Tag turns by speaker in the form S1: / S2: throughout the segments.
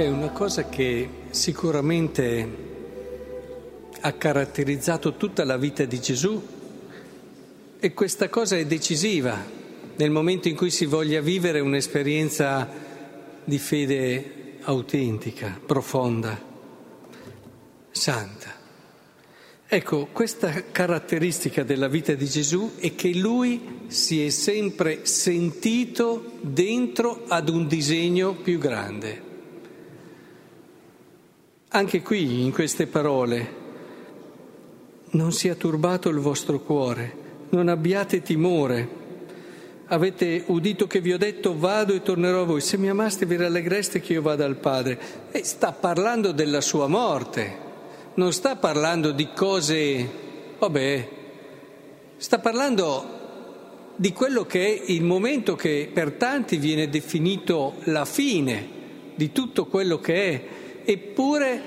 S1: C'è una cosa che sicuramente ha caratterizzato tutta la vita di Gesù e questa cosa è decisiva nel momento in cui si voglia vivere un'esperienza di fede autentica, profonda, santa. Ecco, questa caratteristica della vita di Gesù è che lui si è sempre sentito dentro ad un disegno più grande. Anche qui, in queste parole, non sia turbato il vostro cuore, non abbiate timore. Avete udito che vi ho detto vado e tornerò a voi. Se mi amaste vi rallegreste che io vada al Padre. E sta parlando della sua morte, non sta parlando di cose, vabbè, sta parlando di quello che è il momento che per tanti viene definito la fine di tutto quello che è Eppure,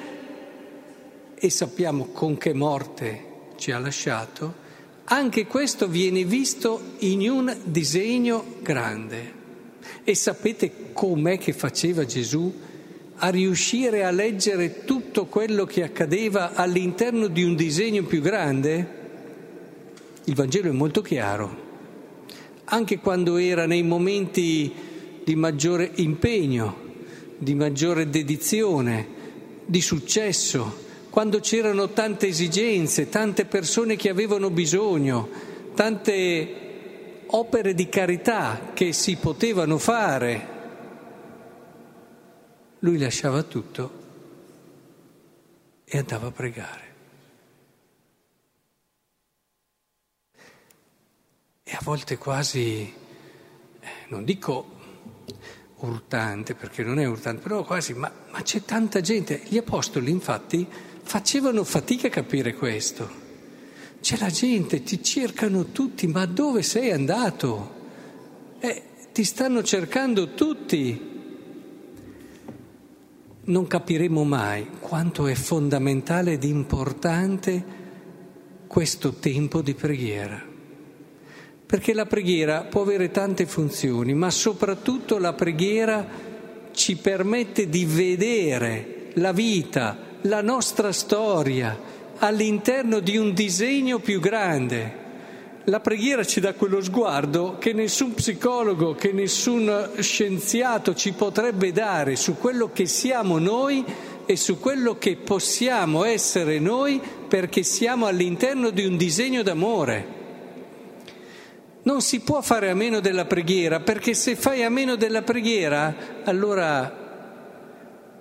S1: e sappiamo con che morte ci ha lasciato, anche questo viene visto in un disegno grande. E sapete com'è che faceva Gesù a riuscire a leggere tutto quello che accadeva all'interno di un disegno più grande? Il Vangelo è molto chiaro. Anche quando era nei momenti di maggiore impegno, di maggiore dedizione, di successo, quando c'erano tante esigenze, tante persone che avevano bisogno, tante opere di carità che si potevano fare. Lui lasciava tutto e andava a pregare. E a volte quasi, eh, non dico urtante, perché non è urtante, però quasi, ma, ma c'è tanta gente. Gli apostoli infatti facevano fatica a capire questo. C'è la gente, ti cercano tutti, ma dove sei andato? Eh, ti stanno cercando tutti. Non capiremo mai quanto è fondamentale ed importante questo tempo di preghiera. Perché la preghiera può avere tante funzioni, ma soprattutto la preghiera ci permette di vedere la vita, la nostra storia all'interno di un disegno più grande. La preghiera ci dà quello sguardo che nessun psicologo, che nessun scienziato ci potrebbe dare su quello che siamo noi e su quello che possiamo essere noi perché siamo all'interno di un disegno d'amore. Non si può fare a meno della preghiera, perché se fai a meno della preghiera, allora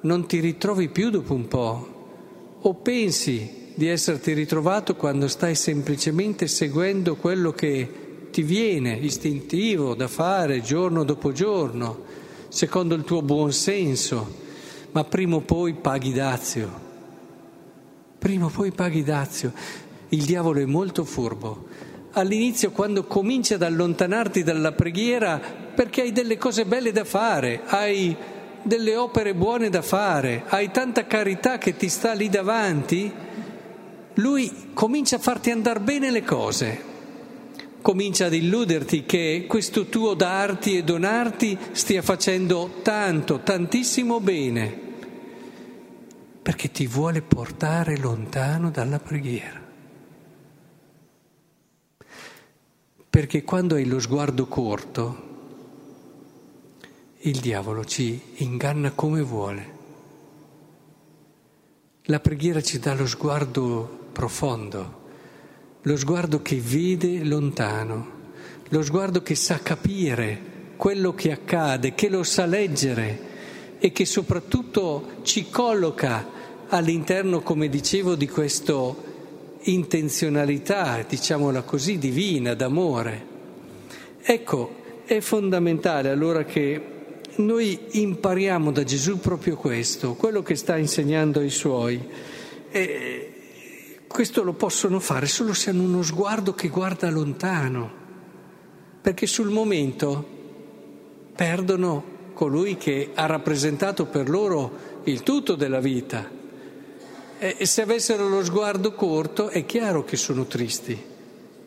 S1: non ti ritrovi più dopo un po', o pensi di esserti ritrovato quando stai semplicemente seguendo quello che ti viene istintivo da fare giorno dopo giorno, secondo il tuo buon senso, ma prima o poi paghi dazio. Prima o poi paghi dazio. Il diavolo è molto furbo all'inizio quando cominci ad allontanarti dalla preghiera perché hai delle cose belle da fare, hai delle opere buone da fare, hai tanta carità che ti sta lì davanti, lui comincia a farti andare bene le cose, comincia ad illuderti che questo tuo darti e donarti stia facendo tanto, tantissimo bene, perché ti vuole portare lontano dalla preghiera. Perché quando hai lo sguardo corto, il diavolo ci inganna come vuole. La preghiera ci dà lo sguardo profondo, lo sguardo che vede lontano, lo sguardo che sa capire quello che accade, che lo sa leggere e che soprattutto ci colloca all'interno, come dicevo, di questo intenzionalità, diciamola così, divina, d'amore. Ecco, è fondamentale allora che noi impariamo da Gesù proprio questo, quello che sta insegnando ai suoi. E questo lo possono fare solo se hanno uno sguardo che guarda lontano, perché sul momento perdono colui che ha rappresentato per loro il tutto della vita e se avessero lo sguardo corto è chiaro che sono tristi.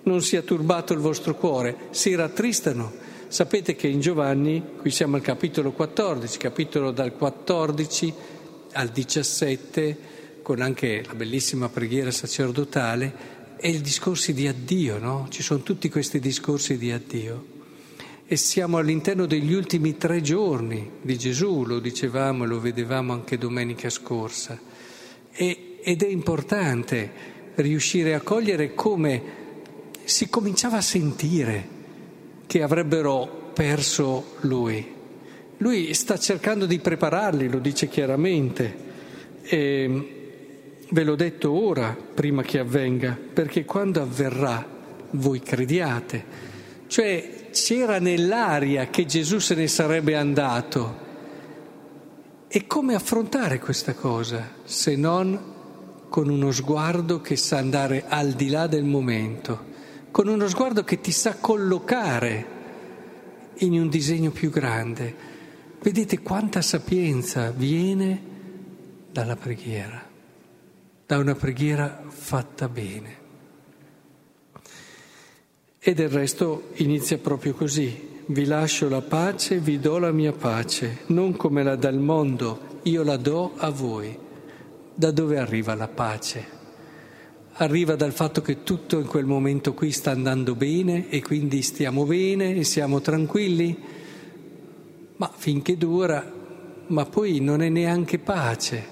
S1: Non sia turbato il vostro cuore, si rattristano, Sapete che in Giovanni, qui siamo al capitolo 14, capitolo dal 14 al 17, con anche la bellissima preghiera sacerdotale, è il discorso di addio, no? Ci sono tutti questi discorsi di addio. E siamo all'interno degli ultimi tre giorni di Gesù, lo dicevamo e lo vedevamo anche domenica scorsa. E, ed è importante riuscire a cogliere come si cominciava a sentire che avrebbero perso lui. Lui sta cercando di prepararli, lo dice chiaramente. E, Ve l'ho detto ora, prima che avvenga, perché quando avverrà voi crediate. Cioè c'era nell'aria che Gesù se ne sarebbe andato. E come affrontare questa cosa se non con uno sguardo che sa andare al di là del momento, con uno sguardo che ti sa collocare in un disegno più grande? Vedete quanta sapienza viene dalla preghiera da una preghiera fatta bene. E del resto inizia proprio così. Vi lascio la pace, vi do la mia pace, non come la dà il mondo, io la do a voi. Da dove arriva la pace? Arriva dal fatto che tutto in quel momento qui sta andando bene e quindi stiamo bene e siamo tranquilli? Ma finché dura, ma poi non è neanche pace.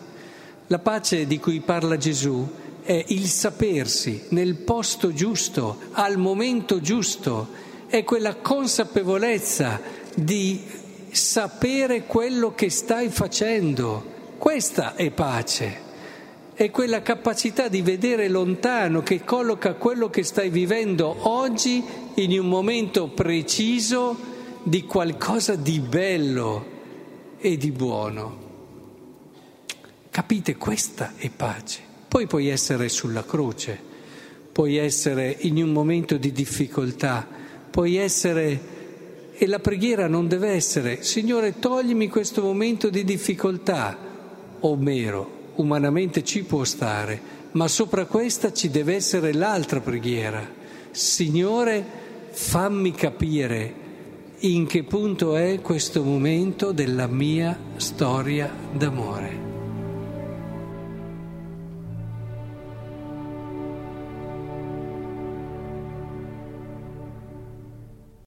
S1: La pace di cui parla Gesù è il sapersi nel posto giusto, al momento giusto, è quella consapevolezza di sapere quello che stai facendo. Questa è pace. È quella capacità di vedere lontano che colloca quello che stai vivendo oggi in un momento preciso di qualcosa di bello e di buono. Capite, questa è pace. Poi puoi essere sulla croce, puoi essere in un momento di difficoltà, puoi essere... E la preghiera non deve essere, Signore, toglimi questo momento di difficoltà, o mero, umanamente ci può stare, ma sopra questa ci deve essere l'altra preghiera. Signore, fammi capire in che punto è questo momento della mia storia d'amore.